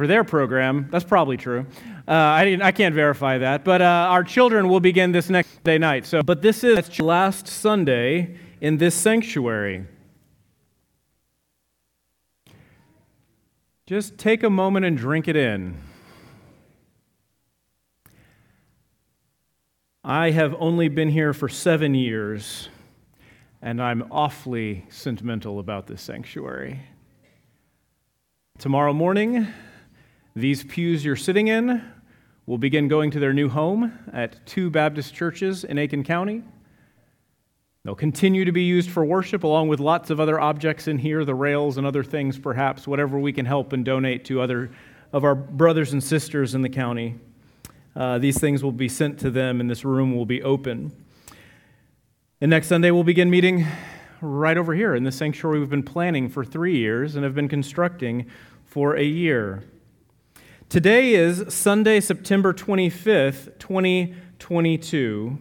for their program. That's probably true. Uh, I, I can't verify that. But uh, our children will begin this next day night. So, but this is last Sunday in this sanctuary. Just take a moment and drink it in. I have only been here for seven years, and I'm awfully sentimental about this sanctuary. Tomorrow morning, these pews you're sitting in will begin going to their new home at two Baptist churches in Aiken County. They'll continue to be used for worship along with lots of other objects in here, the rails and other things, perhaps, whatever we can help and donate to other of our brothers and sisters in the county. Uh, these things will be sent to them, and this room will be open. And next Sunday, we'll begin meeting right over here in the sanctuary we've been planning for three years and have been constructing for a year. Today is Sunday, September 25th, 2022.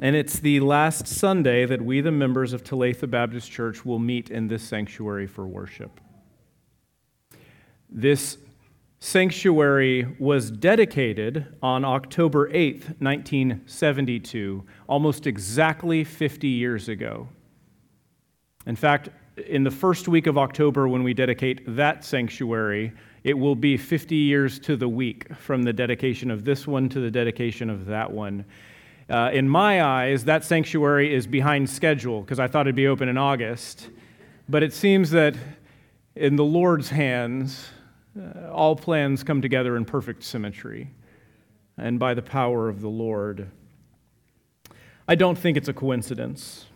And it's the last Sunday that we, the members of Talatha Baptist Church, will meet in this sanctuary for worship. This sanctuary was dedicated on October 8th, 1972, almost exactly 50 years ago. In fact, in the first week of October, when we dedicate that sanctuary, it will be 50 years to the week from the dedication of this one to the dedication of that one. Uh, in my eyes, that sanctuary is behind schedule because I thought it'd be open in August. But it seems that in the Lord's hands, uh, all plans come together in perfect symmetry and by the power of the Lord. I don't think it's a coincidence.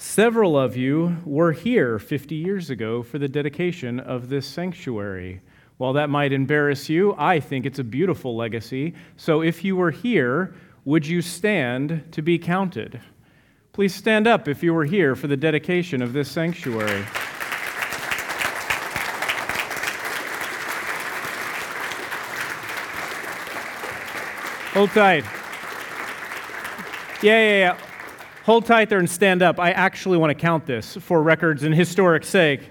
Several of you were here 50 years ago for the dedication of this sanctuary. While that might embarrass you, I think it's a beautiful legacy. So if you were here, would you stand to be counted? Please stand up if you were here for the dedication of this sanctuary. Hold tight. Yeah, yeah, yeah. Hold tight there and stand up. I actually want to count this for records and historic sake.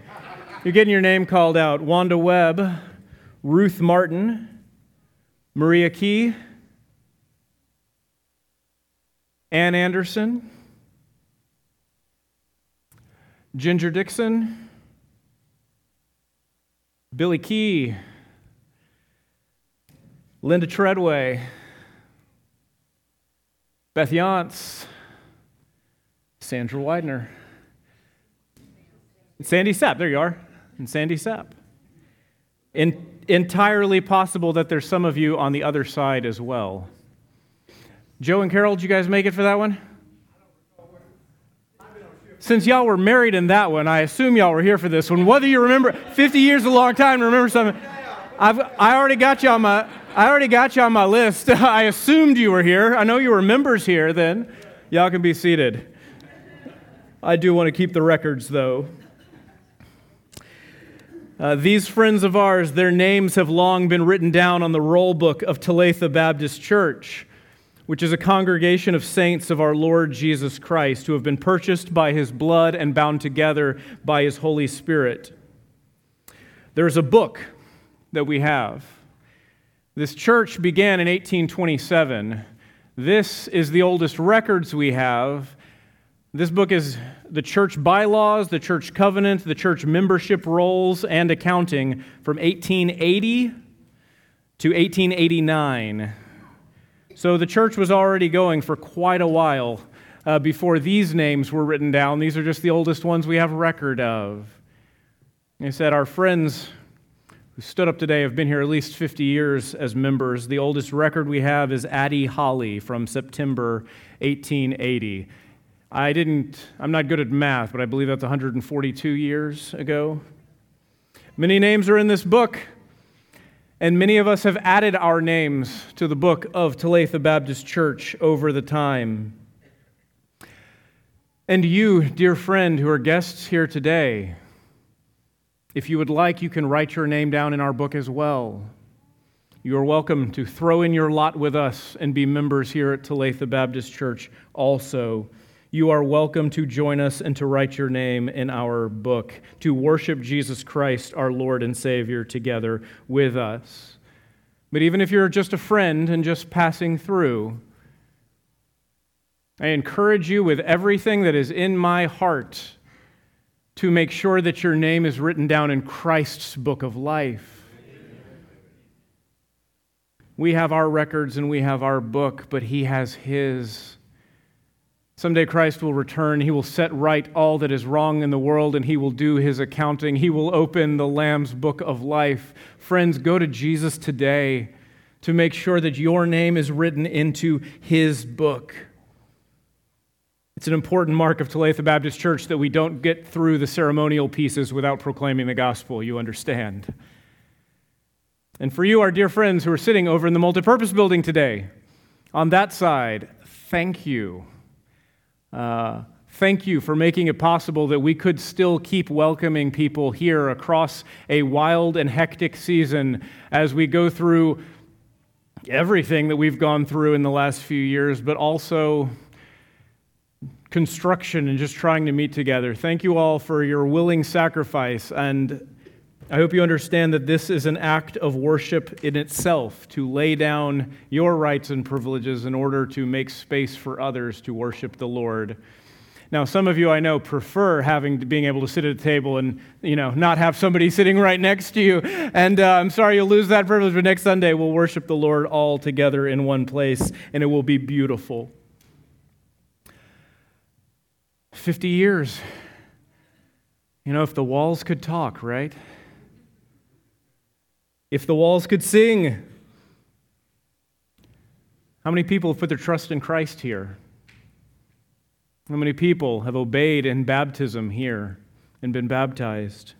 You're getting your name called out. Wanda Webb, Ruth Martin, Maria Key, Ann Anderson, Ginger Dixon, Billy Key, Linda Treadway, Beth Yance, Sandra Widener, Sandy Sapp. There you are. And Sandy Sapp. In, entirely possible that there's some of you on the other side as well. Joe and Carol, did you guys make it for that one? Since y'all were married in that one, I assume y'all were here for this one. Whether you remember, 50 years a long time to remember something. I've, I already got you on my, I already got you on my list. I assumed you were here. I know you were members here then. Y'all can be seated. I do want to keep the records though. Uh, these friends of ours, their names have long been written down on the roll book of Talatha Baptist Church, which is a congregation of saints of our Lord Jesus Christ who have been purchased by his blood and bound together by his Holy Spirit. There's a book that we have. This church began in 1827. This is the oldest records we have this book is the church bylaws, the church covenant, the church membership rolls, and accounting from 1880 to 1889. So the church was already going for quite a while uh, before these names were written down. These are just the oldest ones we have record of. They said, Our friends who stood up today have been here at least 50 years as members. The oldest record we have is Addie Holly from September 1880. I didn't, I'm not good at math, but I believe that's 142 years ago. Many names are in this book, and many of us have added our names to the book of Talatha Baptist Church over the time. And you, dear friend, who are guests here today, if you would like, you can write your name down in our book as well. You are welcome to throw in your lot with us and be members here at Talatha Baptist Church also. You are welcome to join us and to write your name in our book, to worship Jesus Christ, our Lord and Savior, together with us. But even if you're just a friend and just passing through, I encourage you with everything that is in my heart to make sure that your name is written down in Christ's book of life. We have our records and we have our book, but He has His. Someday Christ will return. He will set right all that is wrong in the world and he will do his accounting. He will open the Lamb's book of life. Friends, go to Jesus today to make sure that your name is written into his book. It's an important mark of Talatha Baptist Church that we don't get through the ceremonial pieces without proclaiming the gospel, you understand. And for you, our dear friends who are sitting over in the multipurpose building today, on that side, thank you. Uh, thank you for making it possible that we could still keep welcoming people here across a wild and hectic season as we go through everything that we've gone through in the last few years, but also construction and just trying to meet together. Thank you all for your willing sacrifice. And I hope you understand that this is an act of worship in itself to lay down your rights and privileges in order to make space for others to worship the Lord. Now, some of you I know prefer having being able to sit at a table and you know not have somebody sitting right next to you. And uh, I'm sorry you'll lose that privilege, but next Sunday we'll worship the Lord all together in one place, and it will be beautiful. Fifty years. You know, if the walls could talk, right? If the walls could sing. How many people have put their trust in Christ here? How many people have obeyed in baptism here and been baptized?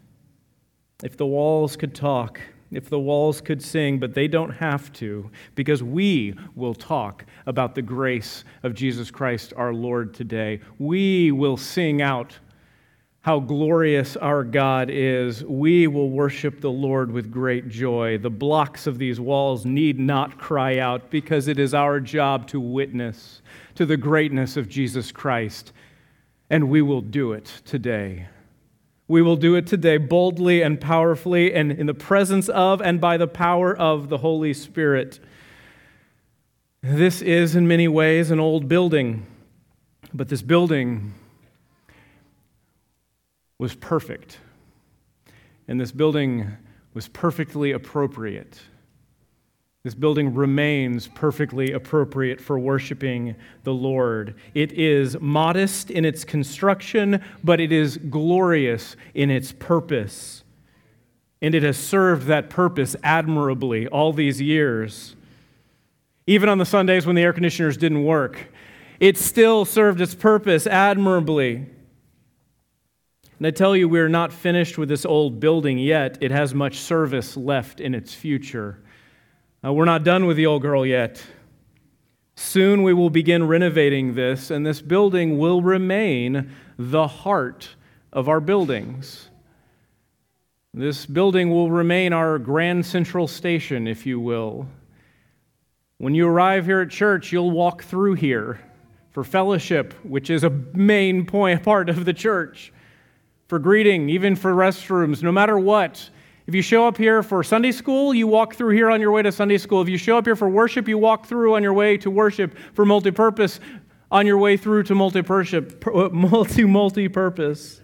If the walls could talk, if the walls could sing, but they don't have to, because we will talk about the grace of Jesus Christ our Lord today. We will sing out how glorious our God is, we will worship the Lord with great joy. The blocks of these walls need not cry out because it is our job to witness to the greatness of Jesus Christ, and we will do it today. We will do it today boldly and powerfully and in the presence of and by the power of the Holy Spirit. This is, in many ways, an old building, but this building was perfect. And this building was perfectly appropriate. This building remains perfectly appropriate for worshiping the Lord. It is modest in its construction, but it is glorious in its purpose. And it has served that purpose admirably all these years. Even on the Sundays when the air conditioners didn't work, it still served its purpose admirably. And I tell you, we are not finished with this old building yet. It has much service left in its future. Uh, we're not done with the old girl yet. Soon we will begin renovating this, and this building will remain the heart of our buildings. This building will remain our grand central station, if you will. When you arrive here at church, you'll walk through here for fellowship, which is a main point part of the church for greeting, even for restrooms, no matter what. If you show up here for Sunday school, you walk through here on your way to Sunday school. If you show up here for worship, you walk through on your way to worship. For multi-purpose, on your way through to multi-purpose. Uh, multi multi-purpose.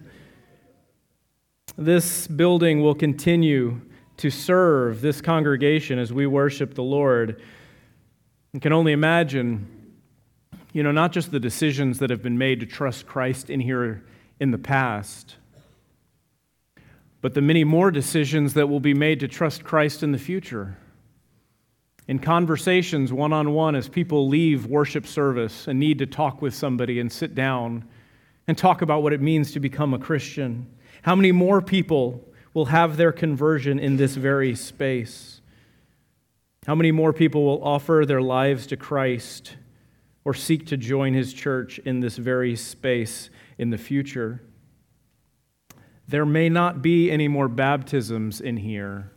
This building will continue to serve this congregation as we worship the Lord. You can only imagine, you know, not just the decisions that have been made to trust Christ in here in the past but the many more decisions that will be made to trust Christ in the future. In conversations one on one, as people leave worship service and need to talk with somebody and sit down and talk about what it means to become a Christian, how many more people will have their conversion in this very space? How many more people will offer their lives to Christ or seek to join his church in this very space in the future? There may not be any more baptisms in here.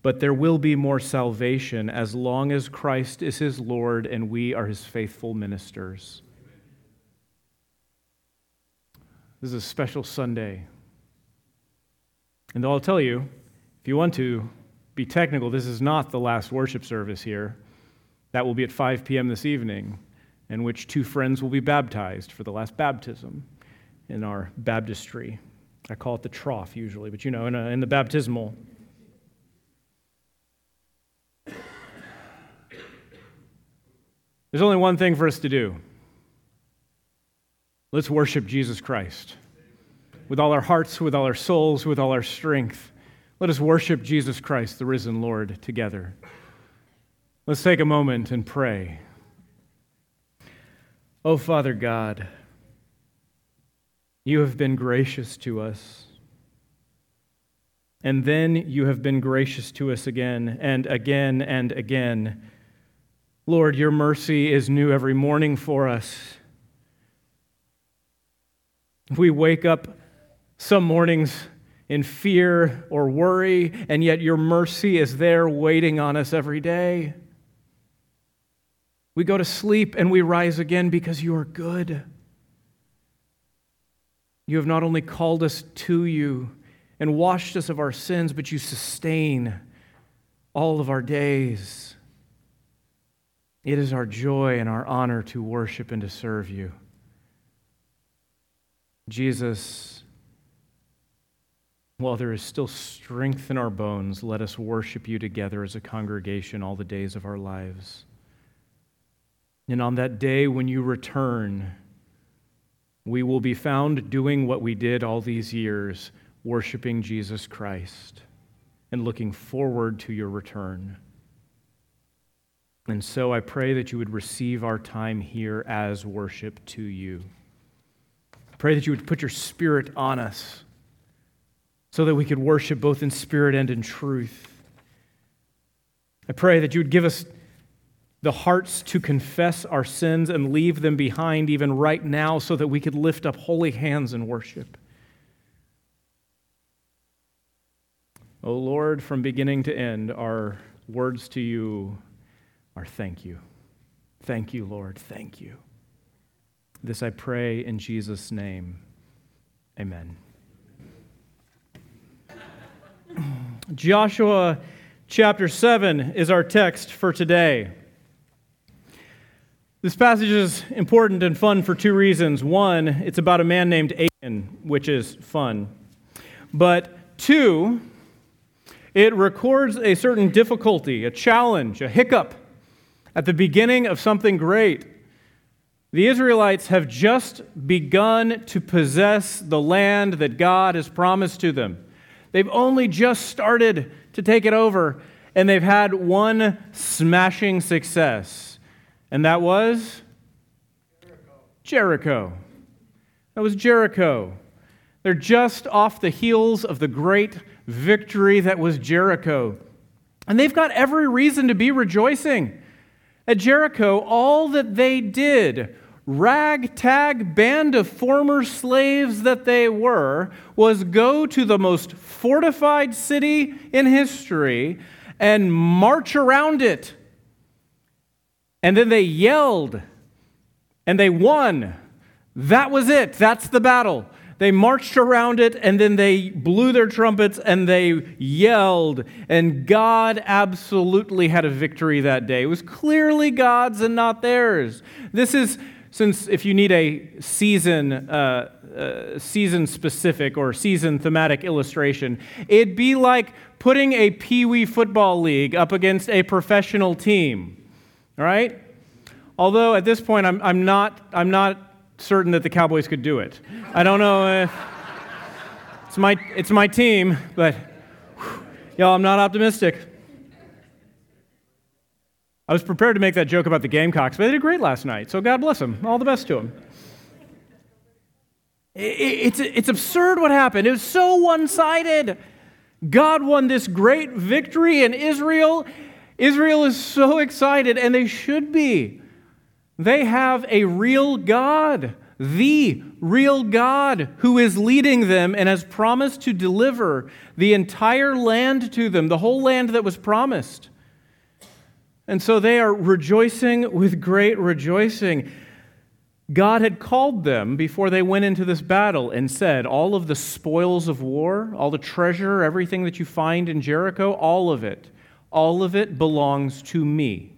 but there will be more salvation as long as Christ is his Lord and we are his faithful ministers. This is a special Sunday. And I'll tell you, if you want to be technical, this is not the last worship service here. That will be at 5 p.m. this evening, in which two friends will be baptized for the last baptism in our baptistry. I call it the trough usually, but you know, in, a, in the baptismal. There's only one thing for us to do. Let's worship Jesus Christ with all our hearts, with all our souls, with all our strength. Let us worship Jesus Christ, the risen Lord, together. Let's take a moment and pray. Oh, Father God, you have been gracious to us. And then you have been gracious to us again and again and again. Lord, your mercy is new every morning for us. We wake up some mornings in fear or worry, and yet your mercy is there waiting on us every day. We go to sleep and we rise again because you are good. You have not only called us to you and washed us of our sins, but you sustain all of our days. It is our joy and our honor to worship and to serve you. Jesus, while there is still strength in our bones, let us worship you together as a congregation all the days of our lives. And on that day when you return, we will be found doing what we did all these years, worshiping Jesus Christ and looking forward to your return. And so I pray that you would receive our time here as worship to you. I pray that you would put your spirit on us so that we could worship both in spirit and in truth. I pray that you would give us the hearts to confess our sins and leave them behind even right now so that we could lift up holy hands in worship. O oh Lord, from beginning to end, our words to you are thank you. Thank you, Lord. Thank you. This I pray in Jesus' name. Amen. Joshua chapter 7 is our text for today. This passage is important and fun for two reasons. One, it's about a man named Achan, which is fun. But two, it records a certain difficulty, a challenge, a hiccup at the beginning of something great. The Israelites have just begun to possess the land that God has promised to them. They've only just started to take it over, and they've had one smashing success, and that was Jericho. That was Jericho. They're just off the heels of the great victory that was Jericho. And they've got every reason to be rejoicing. At Jericho, all that they did, ragtag band of former slaves that they were, was go to the most fortified city in history and march around it. And then they yelled and they won. That was it. That's the battle. They marched around it and then they blew their trumpets and they yelled. And God absolutely had a victory that day. It was clearly God's and not theirs. This is, since if you need a season, uh, uh, season specific or season thematic illustration, it'd be like putting a Pee Wee football league up against a professional team. All right? Although at this point, I'm, I'm, not, I'm not certain that the Cowboys could do it. I don't know if it's my, it's my team, but y'all, I'm not optimistic. I was prepared to make that joke about the Gamecocks, but they did great last night, so God bless them. All the best to them. It's, it's absurd what happened. It was so one sided. God won this great victory in Israel. Israel is so excited, and they should be. They have a real God. the real God who is leading them and has promised to deliver the entire land to them, the whole land that was promised. And so they are rejoicing with great rejoicing. God had called them before they went into this battle and said, All of the spoils of war, all the treasure, everything that you find in Jericho, all of it, all of it belongs to me.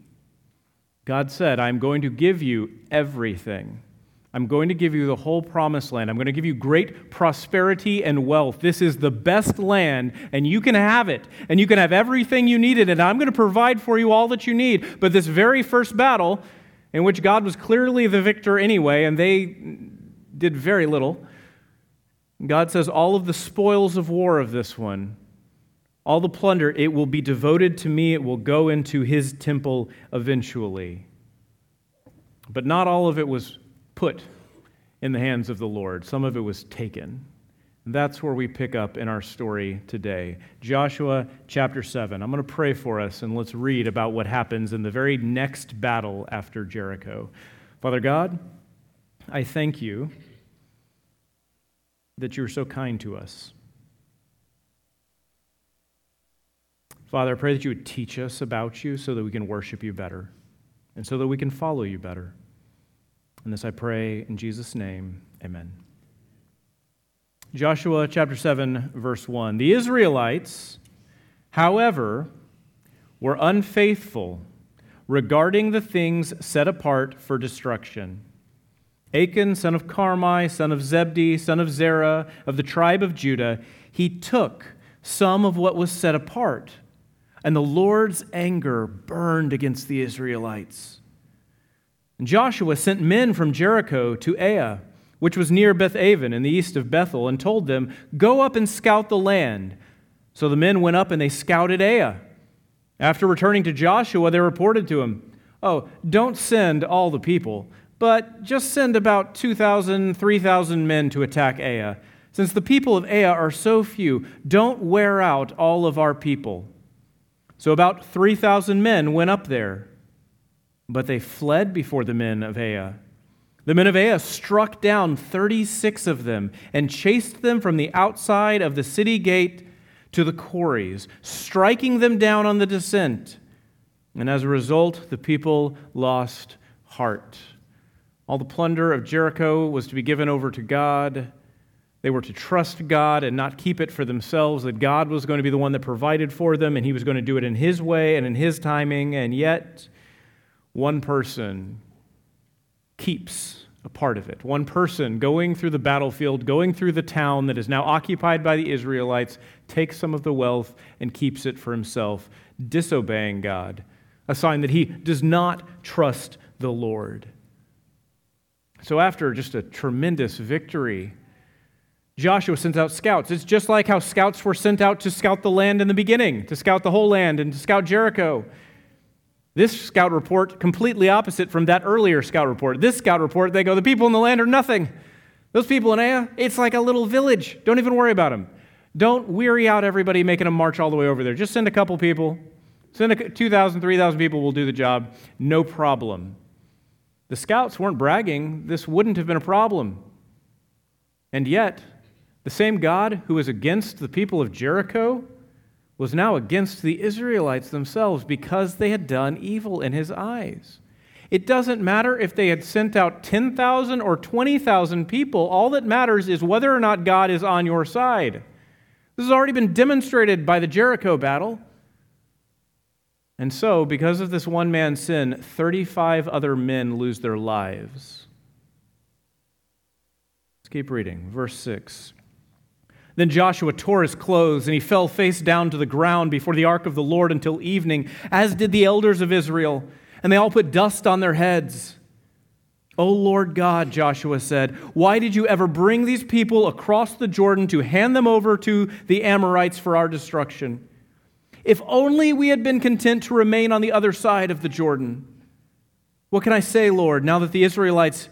God said, I'm going to give you everything. I'm going to give you the whole promised land. I'm going to give you great prosperity and wealth. This is the best land, and you can have it, and you can have everything you needed, and I'm going to provide for you all that you need. But this very first battle, in which God was clearly the victor anyway, and they did very little, God says, All of the spoils of war of this one, all the plunder, it will be devoted to me. It will go into his temple eventually. But not all of it was put in the hands of the Lord, some of it was taken. That's where we pick up in our story today. Joshua chapter 7. I'm going to pray for us and let's read about what happens in the very next battle after Jericho. Father God, I thank you that you are so kind to us. Father, I pray that you would teach us about you so that we can worship you better and so that we can follow you better. And this I pray in Jesus' name. Amen. Joshua chapter 7, verse 1. The Israelites, however, were unfaithful regarding the things set apart for destruction. Achan, son of Carmi, son of Zebdi, son of Zerah, of the tribe of Judah, he took some of what was set apart, and the Lord's anger burned against the Israelites. And Joshua sent men from Jericho to Ai, which was near Beth Aven in the east of Bethel, and told them, Go up and scout the land. So the men went up and they scouted Ai. After returning to Joshua, they reported to him, Oh, don't send all the people, but just send about 2,000, 3,000 men to attack Ai. Since the people of Ai are so few, don't wear out all of our people. So about 3,000 men went up there. But they fled before the men of Ai. The men of Ai struck down 36 of them and chased them from the outside of the city gate to the quarries, striking them down on the descent. And as a result, the people lost heart. All the plunder of Jericho was to be given over to God. They were to trust God and not keep it for themselves, that God was going to be the one that provided for them and He was going to do it in His way and in His timing. And yet, one person keeps a part of it. One person going through the battlefield, going through the town that is now occupied by the Israelites, takes some of the wealth and keeps it for himself, disobeying God, a sign that he does not trust the Lord. So, after just a tremendous victory, Joshua sends out scouts. It's just like how scouts were sent out to scout the land in the beginning, to scout the whole land and to scout Jericho. This scout report, completely opposite from that earlier scout report. This scout report, they go, the people in the land are nothing. Those people in Ai, it's like a little village. Don't even worry about them. Don't weary out everybody making them march all the way over there. Just send a couple people. Send a 2,000, 3,000 people will do the job. No problem. The scouts weren't bragging. This wouldn't have been a problem. And yet, the same God who was against the people of Jericho was now against the Israelites themselves because they had done evil in his eyes. It doesn't matter if they had sent out 10,000 or 20,000 people, all that matters is whether or not God is on your side. This has already been demonstrated by the Jericho battle. And so, because of this one man's sin, 35 other men lose their lives. Let's keep reading. Verse 6. Then Joshua tore his clothes, and he fell face down to the ground before the ark of the Lord until evening, as did the elders of Israel, and they all put dust on their heads. O Lord God, Joshua said, why did you ever bring these people across the Jordan to hand them over to the Amorites for our destruction? If only we had been content to remain on the other side of the Jordan. What can I say, Lord, now that the Israelites,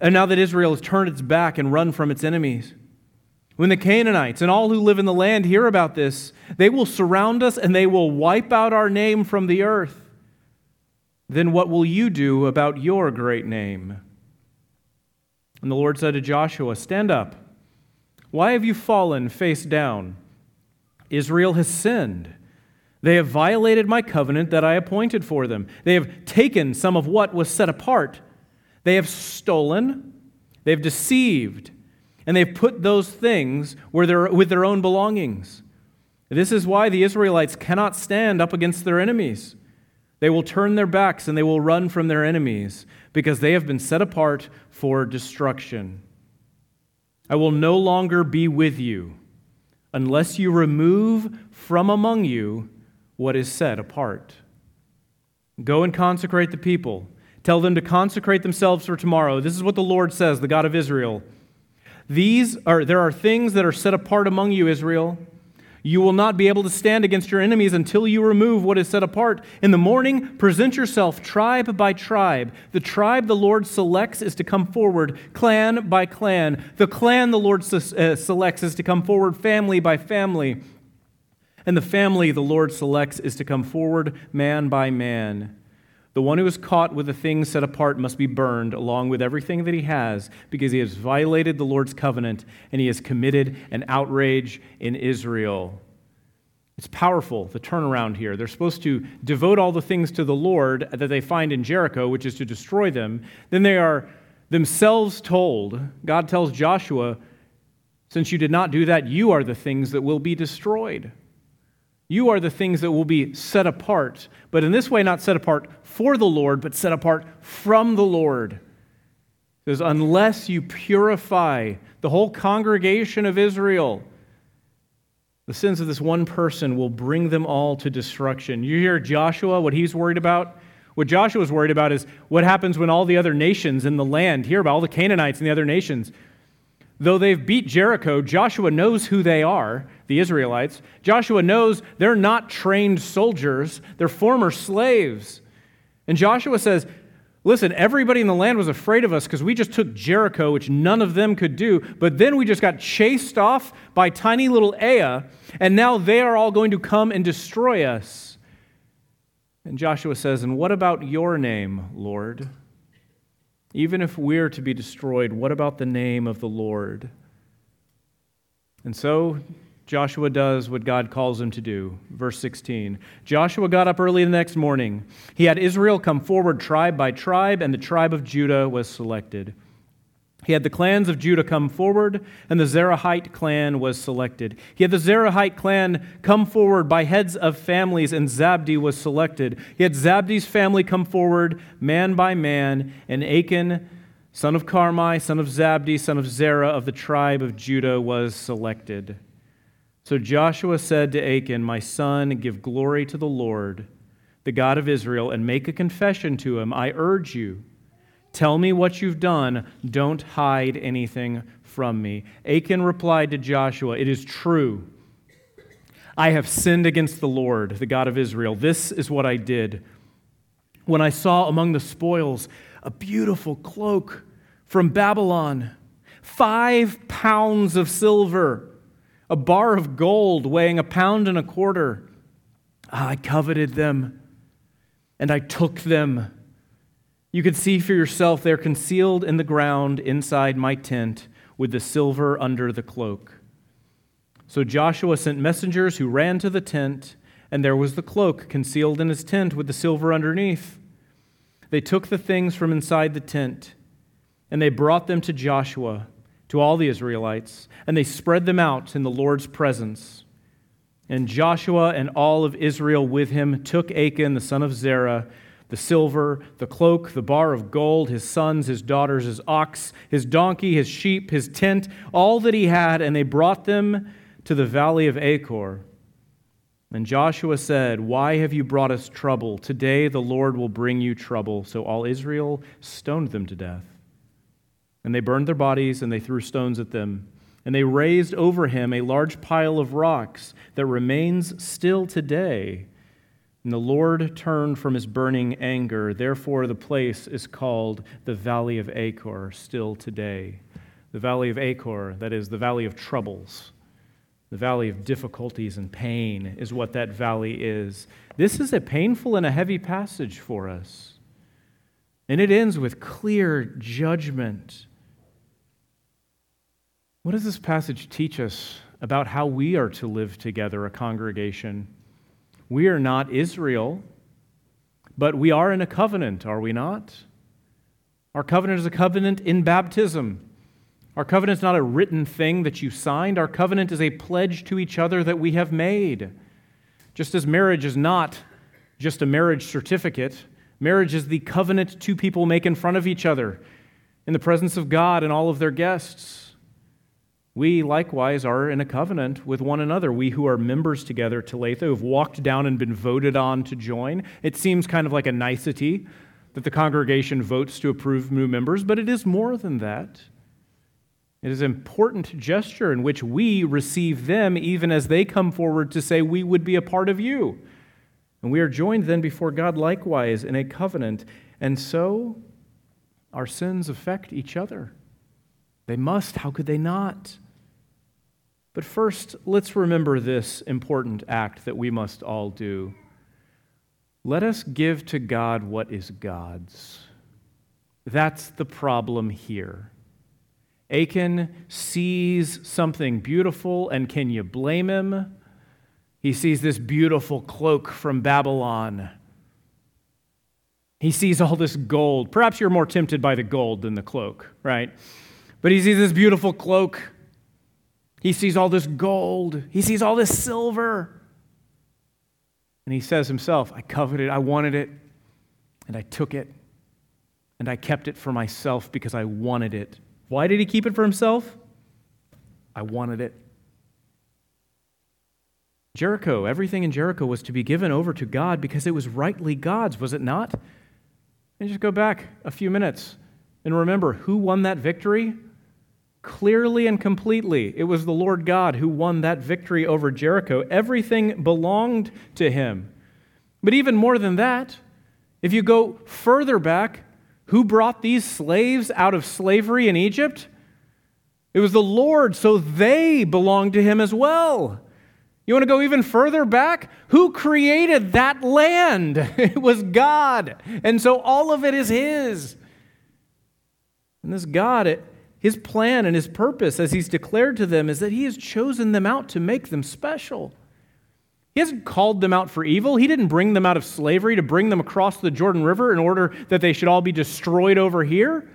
uh, now that Israel has turned its back and run from its enemies? When the Canaanites and all who live in the land hear about this, they will surround us and they will wipe out our name from the earth. Then what will you do about your great name? And the Lord said to Joshua, Stand up. Why have you fallen face down? Israel has sinned. They have violated my covenant that I appointed for them. They have taken some of what was set apart. They have stolen. They have deceived. And they've put those things where they're, with their own belongings. This is why the Israelites cannot stand up against their enemies. They will turn their backs and they will run from their enemies because they have been set apart for destruction. I will no longer be with you unless you remove from among you what is set apart. Go and consecrate the people. Tell them to consecrate themselves for tomorrow. This is what the Lord says, the God of Israel. These are there are things that are set apart among you, Israel. You will not be able to stand against your enemies until you remove what is set apart. In the morning, present yourself tribe by tribe. The tribe the Lord selects is to come forward, clan by clan. The clan the Lord uh, selects is to come forward, family by family. And the family the Lord selects is to come forward, man by man. The one who is caught with the things set apart must be burned along with everything that he has because he has violated the Lord's covenant and he has committed an outrage in Israel. It's powerful, the turnaround here. They're supposed to devote all the things to the Lord that they find in Jericho, which is to destroy them. Then they are themselves told, God tells Joshua, since you did not do that, you are the things that will be destroyed. You are the things that will be set apart, but in this way, not set apart for the Lord, but set apart from the Lord. It says, unless you purify the whole congregation of Israel, the sins of this one person will bring them all to destruction. You hear Joshua, what he's worried about? What Joshua is worried about is what happens when all the other nations in the land hear about all the Canaanites and the other nations. Though they've beat Jericho, Joshua knows who they are, the Israelites. Joshua knows they're not trained soldiers, they're former slaves. And Joshua says, Listen, everybody in the land was afraid of us because we just took Jericho, which none of them could do. But then we just got chased off by tiny little Ai, and now they are all going to come and destroy us. And Joshua says, And what about your name, Lord? Even if we're to be destroyed, what about the name of the Lord? And so Joshua does what God calls him to do. Verse 16 Joshua got up early the next morning. He had Israel come forward tribe by tribe, and the tribe of Judah was selected. He had the clans of Judah come forward, and the Zerahite clan was selected. He had the Zerahite clan come forward by heads of families, and Zabdi was selected. He had Zabdi's family come forward, man by man, and Achan, son of Carmi, son of Zabdi, son of Zerah of the tribe of Judah, was selected. So Joshua said to Achan, My son, give glory to the Lord, the God of Israel, and make a confession to him. I urge you, tell me what you've done. Don't hide anything from me. Achan replied to Joshua, It is true. I have sinned against the Lord, the God of Israel. This is what I did. When I saw among the spoils a beautiful cloak from Babylon, five pounds of silver a bar of gold weighing a pound and a quarter. I coveted them, and I took them. You could see for yourself they're concealed in the ground inside my tent with the silver under the cloak. So Joshua sent messengers who ran to the tent, and there was the cloak concealed in his tent with the silver underneath. They took the things from inside the tent, and they brought them to Joshua to all the Israelites, and they spread them out in the Lord's presence. And Joshua and all of Israel with him took Achan, the son of Zerah, the silver, the cloak, the bar of gold, his sons, his daughters, his ox, his donkey, his sheep, his tent, all that he had, and they brought them to the valley of Achor. And Joshua said, Why have you brought us trouble? Today the Lord will bring you trouble. So all Israel stoned them to death. And they burned their bodies and they threw stones at them. And they raised over him a large pile of rocks that remains still today. And the Lord turned from his burning anger. Therefore, the place is called the Valley of Achor still today. The Valley of Achor, that is, the Valley of Troubles, the Valley of Difficulties and Pain, is what that valley is. This is a painful and a heavy passage for us. And it ends with clear judgment What does this passage teach us about how we are to live together, a congregation? We are not Israel, but we are in a covenant, are we not? Our covenant is a covenant in baptism. Our covenant is not a written thing that you signed. Our covenant is a pledge to each other that we have made. Just as marriage is not just a marriage certificate, marriage is the covenant two people make in front of each other in the presence of God and all of their guests. We likewise are in a covenant with one another. We who are members together, Talatha, who have walked down and been voted on to join. It seems kind of like a nicety that the congregation votes to approve new members, but it is more than that. It is an important gesture in which we receive them even as they come forward to say, We would be a part of you. And we are joined then before God likewise in a covenant. And so our sins affect each other. They must. How could they not? But first, let's remember this important act that we must all do. Let us give to God what is God's. That's the problem here. Achan sees something beautiful, and can you blame him? He sees this beautiful cloak from Babylon. He sees all this gold. Perhaps you're more tempted by the gold than the cloak, right? But he sees this beautiful cloak. He sees all this gold. He sees all this silver. And he says himself, I coveted, I wanted it, and I took it, and I kept it for myself because I wanted it. Why did he keep it for himself? I wanted it. Jericho, everything in Jericho was to be given over to God because it was rightly God's, was it not? And just go back a few minutes and remember who won that victory? Clearly and completely, it was the Lord God who won that victory over Jericho. Everything belonged to him. But even more than that, if you go further back, who brought these slaves out of slavery in Egypt? It was the Lord, so they belonged to him as well. You want to go even further back? Who created that land? It was God. And so all of it is His. And this God, His plan and His purpose, as He's declared to them, is that He has chosen them out to make them special. He hasn't called them out for evil. He didn't bring them out of slavery to bring them across the Jordan River in order that they should all be destroyed over here,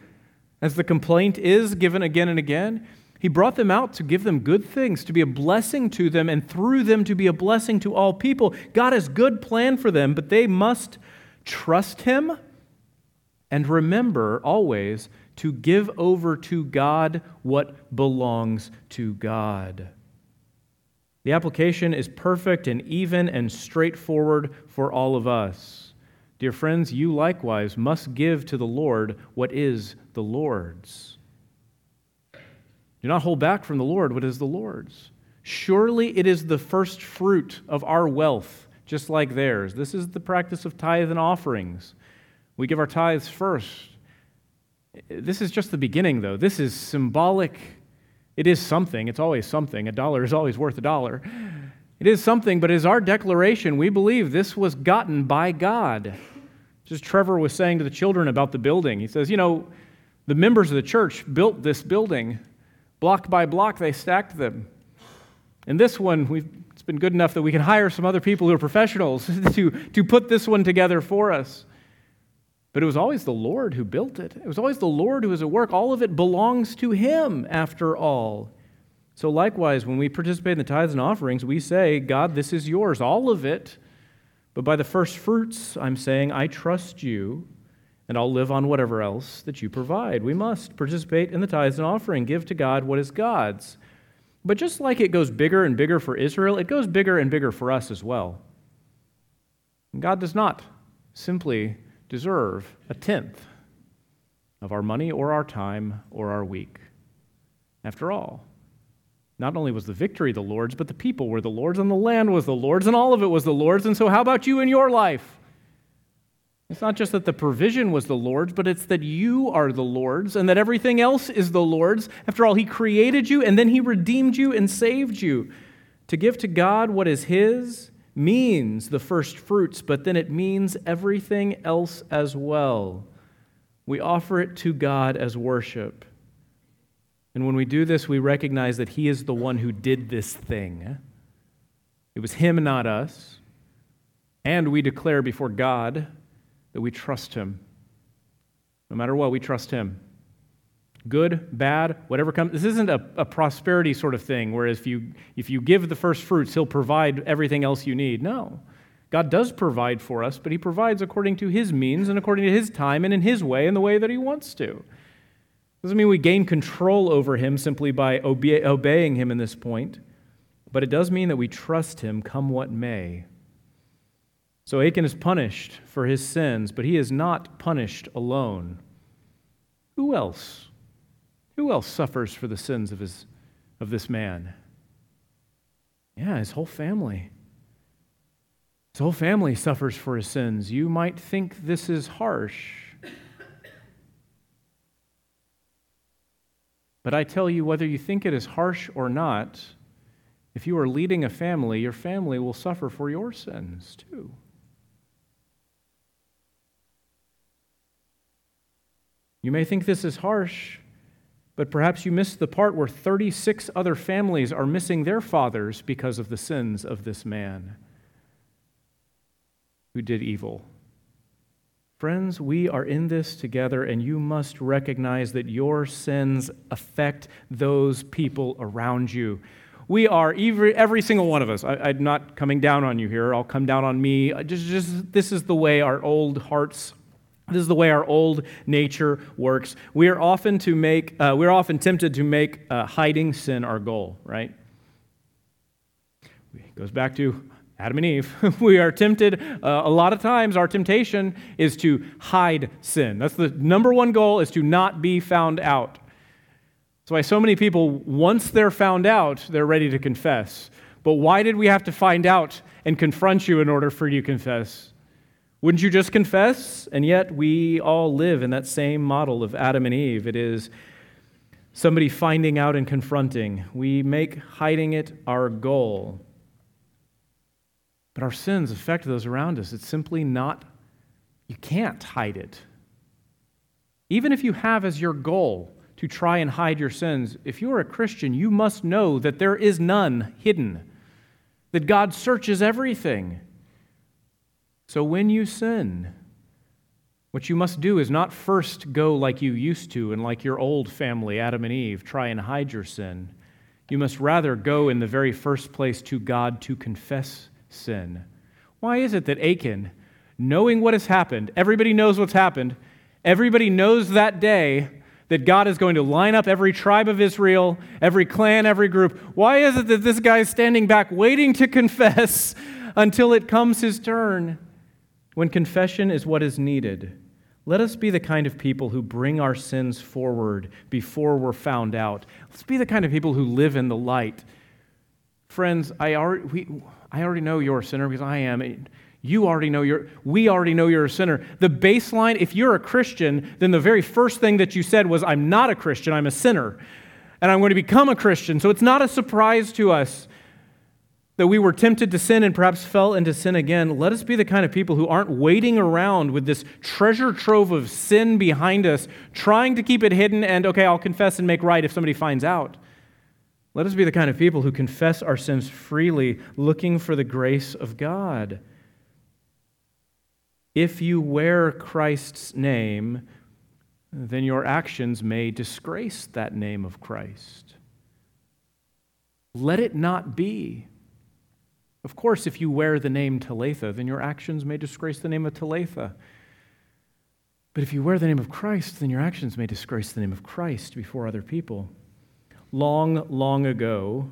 as the complaint is given again and again. He brought them out to give them good things, to be a blessing to them, and through them to be a blessing to all people. God has good plan for them, but they must trust Him and remember always to give over to God what belongs to God. The application is perfect and even and straightforward for all of us. Dear friends, you likewise must give to the Lord what is the Lord's. Do not hold back from the Lord what is the Lord's. Surely it is the first fruit of our wealth, just like theirs. This is the practice of tithe and offerings. We give our tithes first. This is just the beginning, though. This is symbolic. It is something. It's always something. A dollar is always worth a dollar. It is something, but as our declaration, we believe this was gotten by God. Just Trevor was saying to the children about the building. He says, You know, the members of the church built this building Block by block, they stacked them. And this one, we've, it's been good enough that we can hire some other people who are professionals to, to put this one together for us. But it was always the Lord who built it. It was always the Lord who was at work. All of it belongs to Him, after all. So, likewise, when we participate in the tithes and offerings, we say, God, this is yours, all of it. But by the first fruits, I'm saying, I trust you and I'll live on whatever else that you provide. We must participate in the tithes and offering, give to God what is God's. But just like it goes bigger and bigger for Israel, it goes bigger and bigger for us as well. God does not simply deserve a tenth of our money or our time or our week. After all, not only was the victory the Lord's, but the people were the Lord's, and the land was the Lord's, and all of it was the Lord's. And so, how about you in your life? It's not just that the provision was the Lord's, but it's that you are the Lord's and that everything else is the Lord's. After all, He created you and then He redeemed you and saved you. To give to God what is His means the first fruits, but then it means everything else as well. We offer it to God as worship. And when we do this, we recognize that He is the one who did this thing. It was Him, not us. And we declare before God that we trust Him. No matter what, we trust Him. Good, bad, whatever comes. This isn't a, a prosperity sort of thing, whereas if you, if you give the first fruits, He'll provide everything else you need. No. God does provide for us, but He provides according to His means and according to His time and in His way and the way that He wants to. Doesn't mean we gain control over Him simply by obe- obeying Him in this point, but it does mean that we trust Him come what may. So Achan is punished for his sins, but he is not punished alone. Who else? Who else suffers for the sins of, his, of this man? Yeah, his whole family. His whole family suffers for his sins. You might think this is harsh. But I tell you, whether you think it is harsh or not, if you are leading a family, your family will suffer for your sins too. You may think this is harsh, but perhaps you missed the part where 36 other families are missing their fathers because of the sins of this man who did evil. Friends, we are in this together, and you must recognize that your sins affect those people around you. We are, every, every single one of us. I, am not coming down on you here. I'll come down on me. Just, just, this is the way our old hearts this is the way our old nature works. We are often to make, uh, we're often tempted to make uh, hiding sin our goal, right? It goes back to Adam and Eve. we are tempted, uh, a lot of times, our temptation is to hide sin. That's the number one goal, is to not be found out. That's why so many people, once they're found out, they're ready to confess. But why did we have to find out and confront you in order for you to confess? Wouldn't you just confess? And yet, we all live in that same model of Adam and Eve. It is somebody finding out and confronting. We make hiding it our goal. But our sins affect those around us. It's simply not, you can't hide it. Even if you have as your goal to try and hide your sins, if you are a Christian, you must know that there is none hidden, that God searches everything. So when you sin, what you must do is not first go like you used to and like your old family, Adam and Eve, try and hide your sin. You must rather go in the very first place to God to confess sin. Why is it that Achan, knowing what has happened, everybody knows what's happened, everybody knows that day that God is going to line up every tribe of Israel, every clan, every group. Why is it that this guy is standing back waiting to confess until it comes his turn? When confession is what is needed, let us be the kind of people who bring our sins forward before we're found out. Let's be the kind of people who live in the light. Friends, I already, we, I already know you're a sinner because I am. You already know you're, we already know you're a sinner. The baseline, if you're a Christian, then the very first thing that you said was, I'm not a Christian, I'm a sinner. And I'm going to become a Christian. So it's not a surprise to us that we were tempted to sin and perhaps fell into sin again, let us be the kind of people who aren't waiting around with this treasure trove of sin behind us, trying to keep it hidden and, okay, I'll confess and make right if somebody finds out. Let us be the kind of people who confess our sins freely, looking for the grace of God. If you wear Christ's name, then your actions may disgrace that name of Christ. Let it not be. Of course, if you wear the name Talatha, then your actions may disgrace the name of Talatha. But if you wear the name of Christ, then your actions may disgrace the name of Christ before other people. Long, long ago,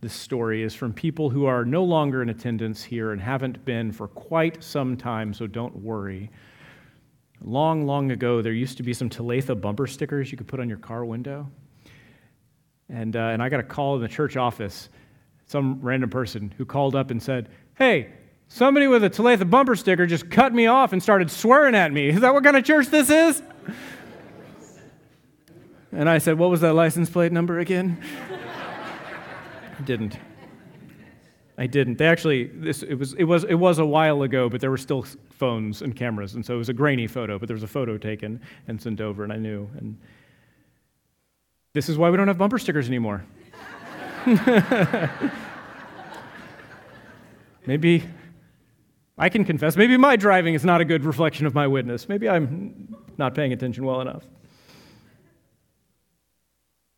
this story is from people who are no longer in attendance here and haven't been for quite some time, so don't worry. Long, long ago, there used to be some Talatha bumper stickers you could put on your car window. And, uh, and I got a call in the church office some random person who called up and said, Hey, somebody with a Talatha bumper sticker just cut me off and started swearing at me. Is that what kind of church this is? And I said, What was that license plate number again? I didn't. I didn't. They actually, this, it, was, it, was, it was a while ago, but there were still phones and cameras, and so it was a grainy photo, but there was a photo taken and sent over, and I knew. And This is why we don't have bumper stickers anymore. maybe I can confess, maybe my driving is not a good reflection of my witness. Maybe I'm not paying attention well enough.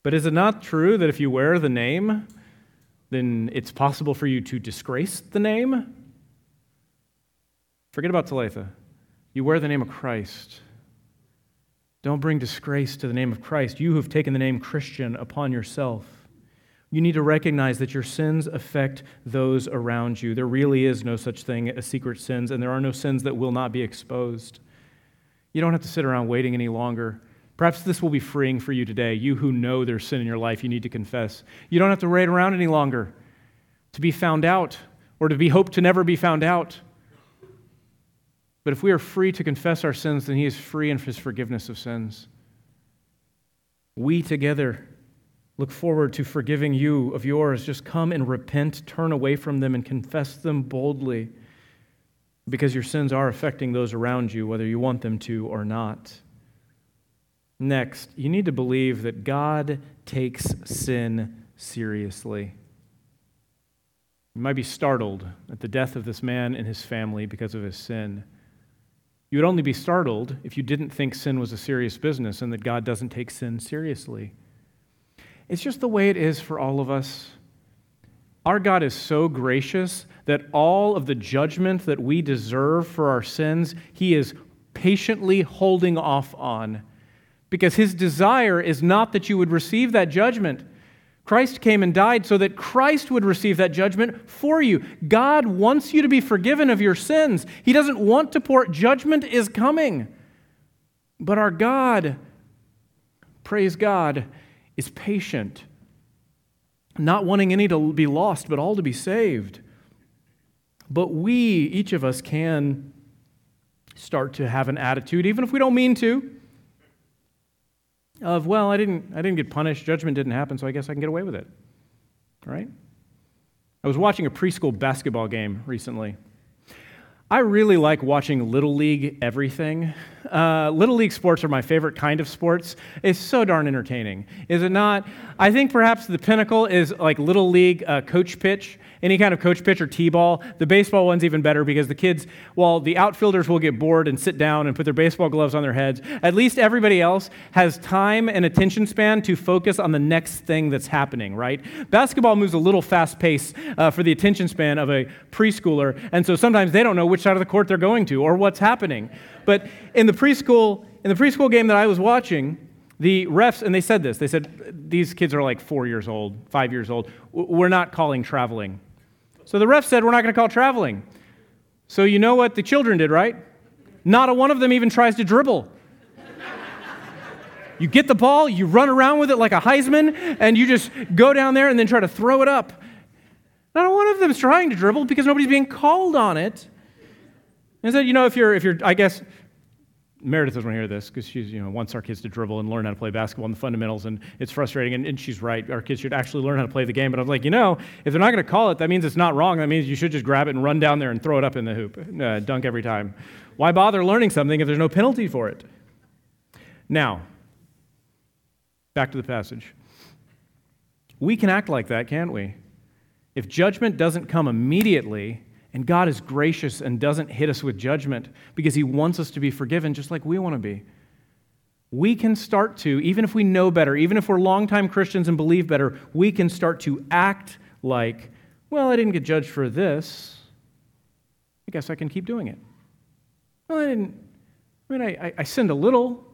But is it not true that if you wear the name, then it's possible for you to disgrace the name? Forget about Talatha. You wear the name of Christ. Don't bring disgrace to the name of Christ. You who've taken the name Christian upon yourself. You need to recognize that your sins affect those around you. There really is no such thing as secret sins, and there are no sins that will not be exposed. You don't have to sit around waiting any longer. Perhaps this will be freeing for you today. You who know there's sin in your life, you need to confess. You don't have to wait around any longer to be found out or to be hoped to never be found out. But if we are free to confess our sins, then He is free in His forgiveness of sins. We together look forward to forgiving you of yours. Just come and repent, turn away from them, and confess them boldly because your sins are affecting those around you, whether you want them to or not. Next, you need to believe that God takes sin seriously. You might be startled at the death of this man and his family because of his sin. You would only be startled if you didn't think sin was a serious business and that God doesn't take sin seriously. It's just the way it is for all of us. Our God is so gracious that all of the judgment that we deserve for our sins, He is patiently holding off on. Because His desire is not that you would receive that judgment. Christ came and died so that Christ would receive that judgment for you. God wants you to be forgiven of your sins. He doesn't want to pour, judgment is coming. But our God, praise God, is patient, not wanting any to be lost, but all to be saved. But we, each of us, can start to have an attitude, even if we don't mean to, of, well, I didn't, I didn't get punished, judgment didn't happen, so I guess I can get away with it. Right? I was watching a preschool basketball game recently. I really like watching Little League everything. Uh, Little League sports are my favorite kind of sports. It's so darn entertaining, is it not? I think perhaps the pinnacle is like Little League uh, coach pitch any kind of coach pitch or t-ball. The baseball one's even better because the kids, while the outfielders will get bored and sit down and put their baseball gloves on their heads, at least everybody else has time and attention span to focus on the next thing that's happening, right? Basketball moves a little fast pace uh, for the attention span of a preschooler, and so sometimes they don't know which side of the court they're going to or what's happening. But in the preschool, in the preschool game that I was watching, the refs, and they said this, they said, these kids are like four years old, five years old. We're not calling traveling. So the ref said, We're not going to call traveling. So you know what the children did, right? Not a one of them even tries to dribble. You get the ball, you run around with it like a Heisman, and you just go down there and then try to throw it up. Not one of them is trying to dribble because nobody's being called on it. And said, you know, if you're, if you're, I guess, Meredith doesn't want to hear this because she you know, wants our kids to dribble and learn how to play basketball and the fundamentals, and it's frustrating. And, and, she's right. Our kids should actually learn how to play the game. But I was like, you know, if they're not going to call it, that means it's not wrong. That means you should just grab it and run down there and throw it up in the hoop, uh, dunk every time. Why bother learning something if there's no penalty for it? Now, back to the passage. We can act like that, can't we? If judgment doesn't come immediately, and God is gracious and doesn't hit us with judgment because He wants us to be forgiven just like we want to be. We can start to, even if we know better, even if we're longtime Christians and believe better, we can start to act like, well, I didn't get judged for this. I guess I can keep doing it. Well, I didn't, I mean, I, I I sinned a little.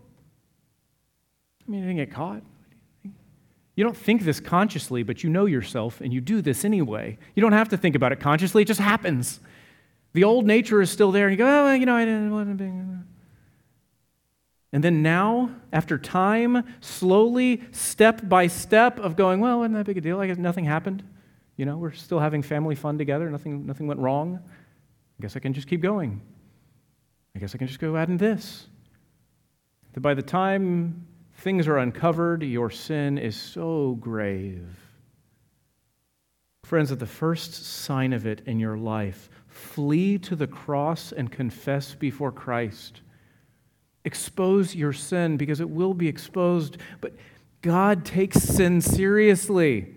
I mean, I didn't get caught. You don't think this consciously, but you know yourself and you do this anyway. You don't have to think about it consciously, it just happens. The old nature is still there, and you go, oh, you know, I didn't want to be. And then now, after time, slowly, step by step of going, well, wasn't that big a deal? I guess nothing happened. You know, we're still having family fun together. Nothing, nothing went wrong. I guess I can just keep going. I guess I can just go add in this. That by the time things are uncovered, your sin is so grave. Friends, at the first sign of it in your life, flee to the cross and confess before Christ. Expose your sin because it will be exposed, but God takes sin seriously.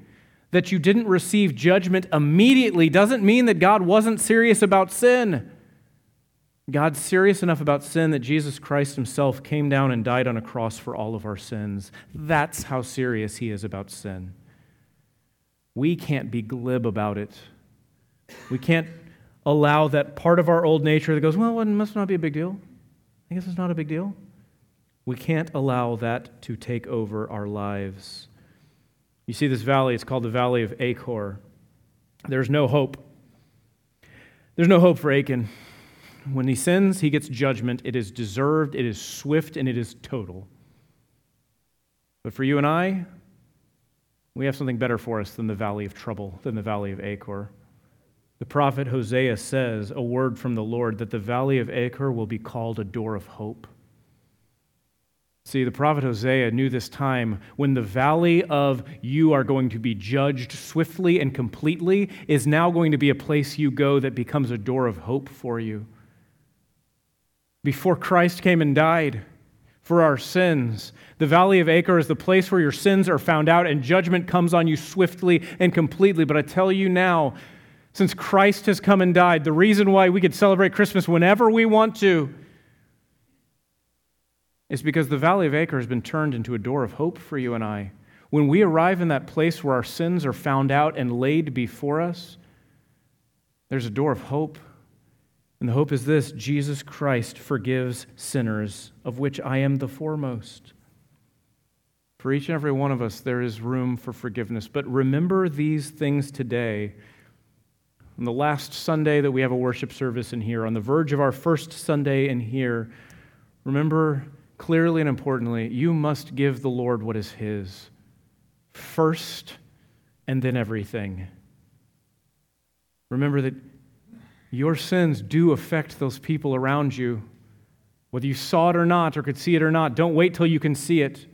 That you didn't receive judgment immediately doesn't mean that God wasn't serious about sin. God's serious enough about sin that Jesus Christ himself came down and died on a cross for all of our sins. That's how serious he is about sin. We can't be glib about it. We can't allow that part of our old nature that goes, well, it must not be a big deal. I guess it's not a big deal. We can't allow that to take over our lives. You see this valley, it's called the Valley of Achor. There's no hope. There's no hope for Achan. When he sins, he gets judgment. It is deserved, it is swift, and it is total. But for you and I, we have something better for us than the valley of trouble, than the valley of Achor. The prophet Hosea says a word from the Lord that the valley of Achor will be called a door of hope. See, the prophet Hosea knew this time when the valley of you are going to be judged swiftly and completely is now going to be a place you go that becomes a door of hope for you. Before Christ came and died for our sins, the valley of Achor is the place where your sins are found out and judgment comes on you swiftly and completely. But I tell you now, since Christ has come and died, the reason why we could celebrate Christmas whenever we want to is because the Valley of Achor has been turned into a door of hope for you and I. When we arrive in that place where our sins are found out and laid before us, there's a door of hope. And the hope is this Jesus Christ forgives sinners, of which I am the foremost. For each and every one of us, there is room for forgiveness. But remember these things today. On the last Sunday that we have a worship service in here, on the verge of our first Sunday in here, remember clearly and importantly, you must give the Lord what is His first and then everything. Remember that your sins do affect those people around you. Whether you saw it or not, or could see it or not, don't wait till you can see it.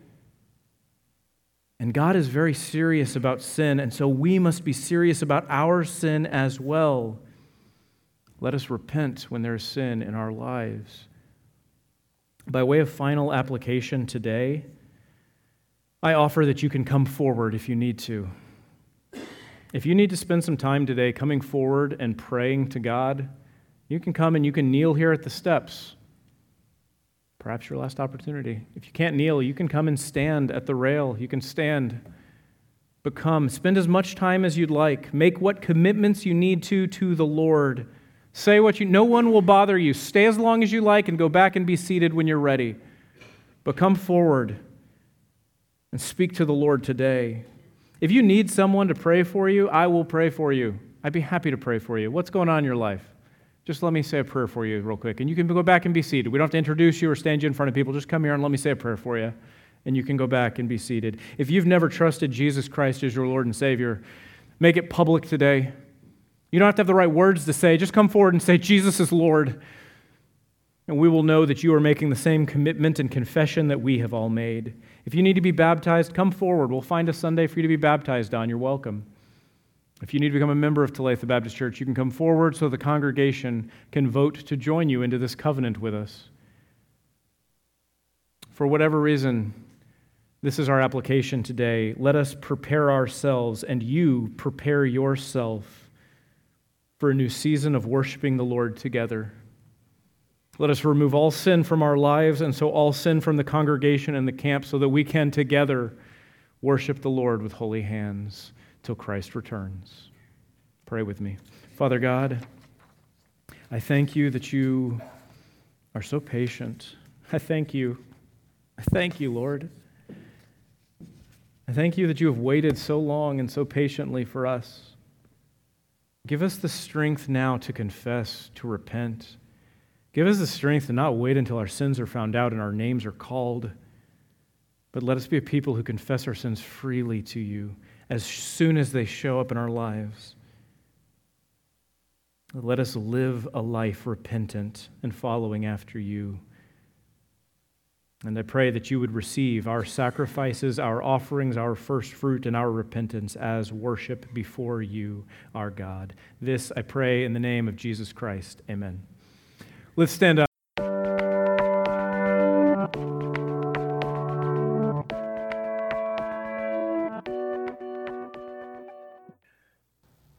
And God is very serious about sin, and so we must be serious about our sin as well. Let us repent when there is sin in our lives. By way of final application today, I offer that you can come forward if you need to. If you need to spend some time today coming forward and praying to God, you can come and you can kneel here at the steps. Perhaps your last opportunity. If you can't kneel, you can come and stand at the rail. You can stand. But come, spend as much time as you'd like. Make what commitments you need to to the Lord. Say what you, no one will bother you. Stay as long as you like and go back and be seated when you're ready. But come forward and speak to the Lord today. If you need someone to pray for you, I will pray for you. I'd be happy to pray for you. What's going on in your life? Just let me say a prayer for you, real quick. And you can go back and be seated. We don't have to introduce you or stand you in front of people. Just come here and let me say a prayer for you. And you can go back and be seated. If you've never trusted Jesus Christ as your Lord and Savior, make it public today. You don't have to have the right words to say. Just come forward and say, Jesus is Lord. And we will know that you are making the same commitment and confession that we have all made. If you need to be baptized, come forward. We'll find a Sunday for you to be baptized on. You're welcome. If you need to become a member of Talatha Baptist Church, you can come forward so the congregation can vote to join you into this covenant with us. For whatever reason, this is our application today. Let us prepare ourselves, and you prepare yourself for a new season of worshiping the Lord together. Let us remove all sin from our lives and so all sin from the congregation and the camp so that we can together worship the Lord with holy hands till Christ returns. Pray with me. Father God, I thank you that you are so patient. I thank you. I thank you, Lord. I thank you that you have waited so long and so patiently for us. Give us the strength now to confess, to repent. Give us the strength to not wait until our sins are found out and our names are called, but let us be a people who confess our sins freely to you as soon as they show up in our lives. Let us live a life repentant and following after you. And I pray that you would receive our sacrifices, our offerings, our first fruit, and our repentance as worship before you, our God. This I pray in the name of Jesus Christ. Amen. Let's stand up.